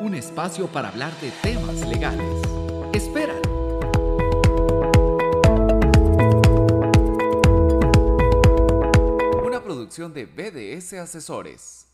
un espacio para hablar de temas legales. Espera. Una producción de BDS Asesores.